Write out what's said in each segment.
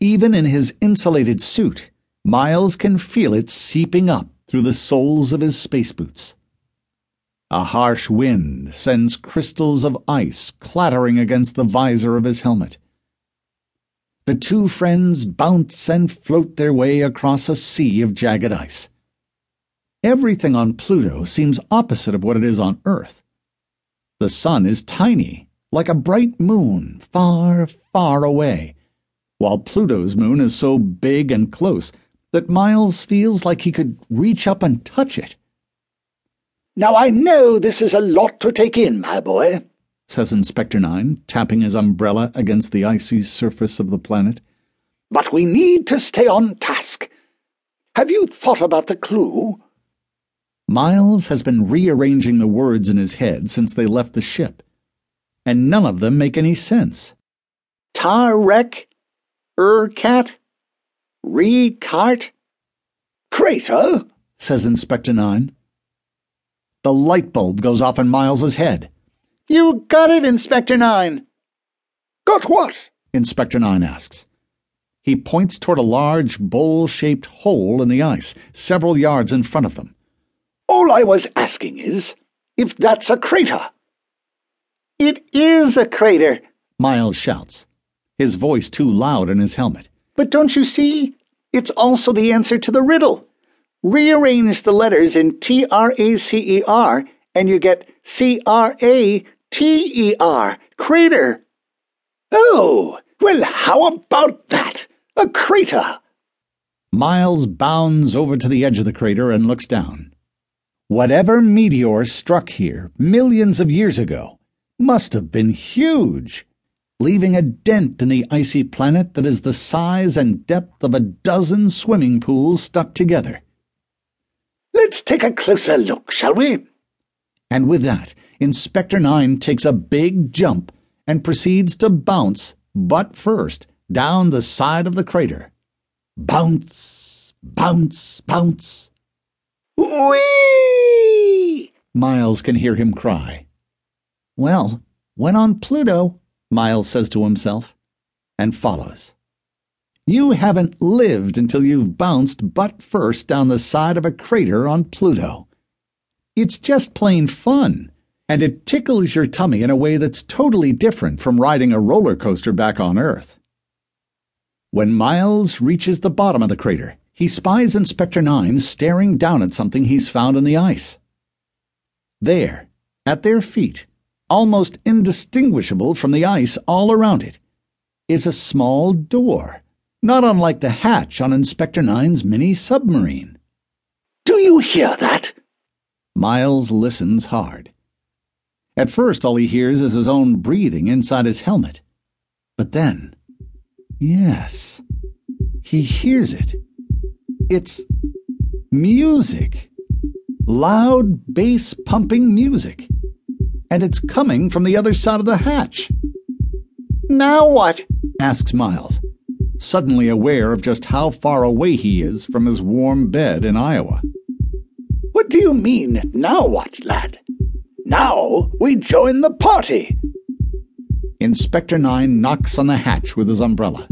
Even in his insulated suit, Miles can feel it seeping up through the soles of his space boots. A harsh wind sends crystals of ice clattering against the visor of his helmet. The two friends bounce and float their way across a sea of jagged ice. Everything on Pluto seems opposite of what it is on Earth. The sun is tiny, like a bright moon, far, far away, while Pluto's moon is so big and close that Miles feels like he could reach up and touch it. Now I know this is a lot to take in, my boy, says Inspector Nine, tapping his umbrella against the icy surface of the planet. But we need to stay on task. Have you thought about the clue? Miles has been rearranging the words in his head since they left the ship, and none of them make any sense. Tar-wreck? Ur-cat? Re-cart? Crater? says Inspector Nine. The light bulb goes off in Miles's head. You got it, Inspector Nine. Got what? Inspector Nine asks. He points toward a large, bowl shaped hole in the ice, several yards in front of them. All I was asking is if that's a crater. It is a crater, Miles shouts, his voice too loud in his helmet. But don't you see? It's also the answer to the riddle. Rearrange the letters in T R A C E R, and you get C R A T E R, crater. Oh, well, how about that? A crater. Miles bounds over to the edge of the crater and looks down. Whatever meteor struck here millions of years ago must have been huge, leaving a dent in the icy planet that is the size and depth of a dozen swimming pools stuck together. Let's take a closer look, shall we? And with that, Inspector Nine takes a big jump and proceeds to bounce, butt first, down the side of the crater. Bounce, bounce, bounce. Whee! Miles can hear him cry. Well, when on Pluto, Miles says to himself, and follows. You haven't lived until you've bounced butt first down the side of a crater on Pluto. It's just plain fun, and it tickles your tummy in a way that's totally different from riding a roller coaster back on Earth. When Miles reaches the bottom of the crater, he spies Inspector Nine staring down at something he's found in the ice. There, at their feet, almost indistinguishable from the ice all around it, is a small door not unlike the hatch on Inspector Nine's mini submarine. Do you hear that? Miles listens hard. At first, all he hears is his own breathing inside his helmet. But then, yes, he hears it. It's music. Loud, bass pumping music. And it's coming from the other side of the hatch. Now what? asks Miles suddenly aware of just how far away he is from his warm bed in Iowa. What do you mean, now what, lad? Now we join the party. Inspector Nine knocks on the hatch with his umbrella.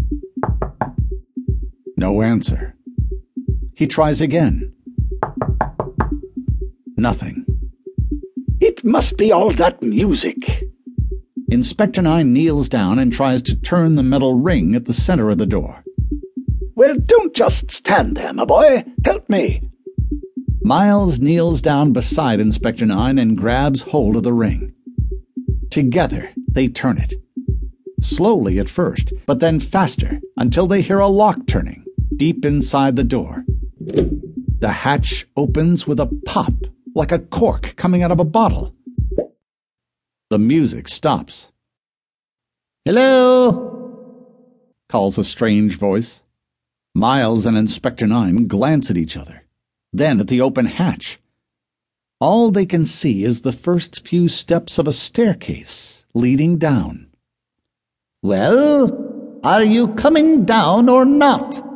No answer. He tries again. Nothing. It must be all that music. Inspector Nine kneels down and tries to turn the metal ring at the center of the door. Well, don't just stand there, my boy. Help me. Miles kneels down beside Inspector Nine and grabs hold of the ring. Together, they turn it. Slowly at first, but then faster until they hear a lock turning deep inside the door. The hatch opens with a pop, like a cork coming out of a bottle. The music stops. Hello? calls a strange voice. Miles and Inspector Nine glance at each other, then at the open hatch. All they can see is the first few steps of a staircase leading down. Well, are you coming down or not?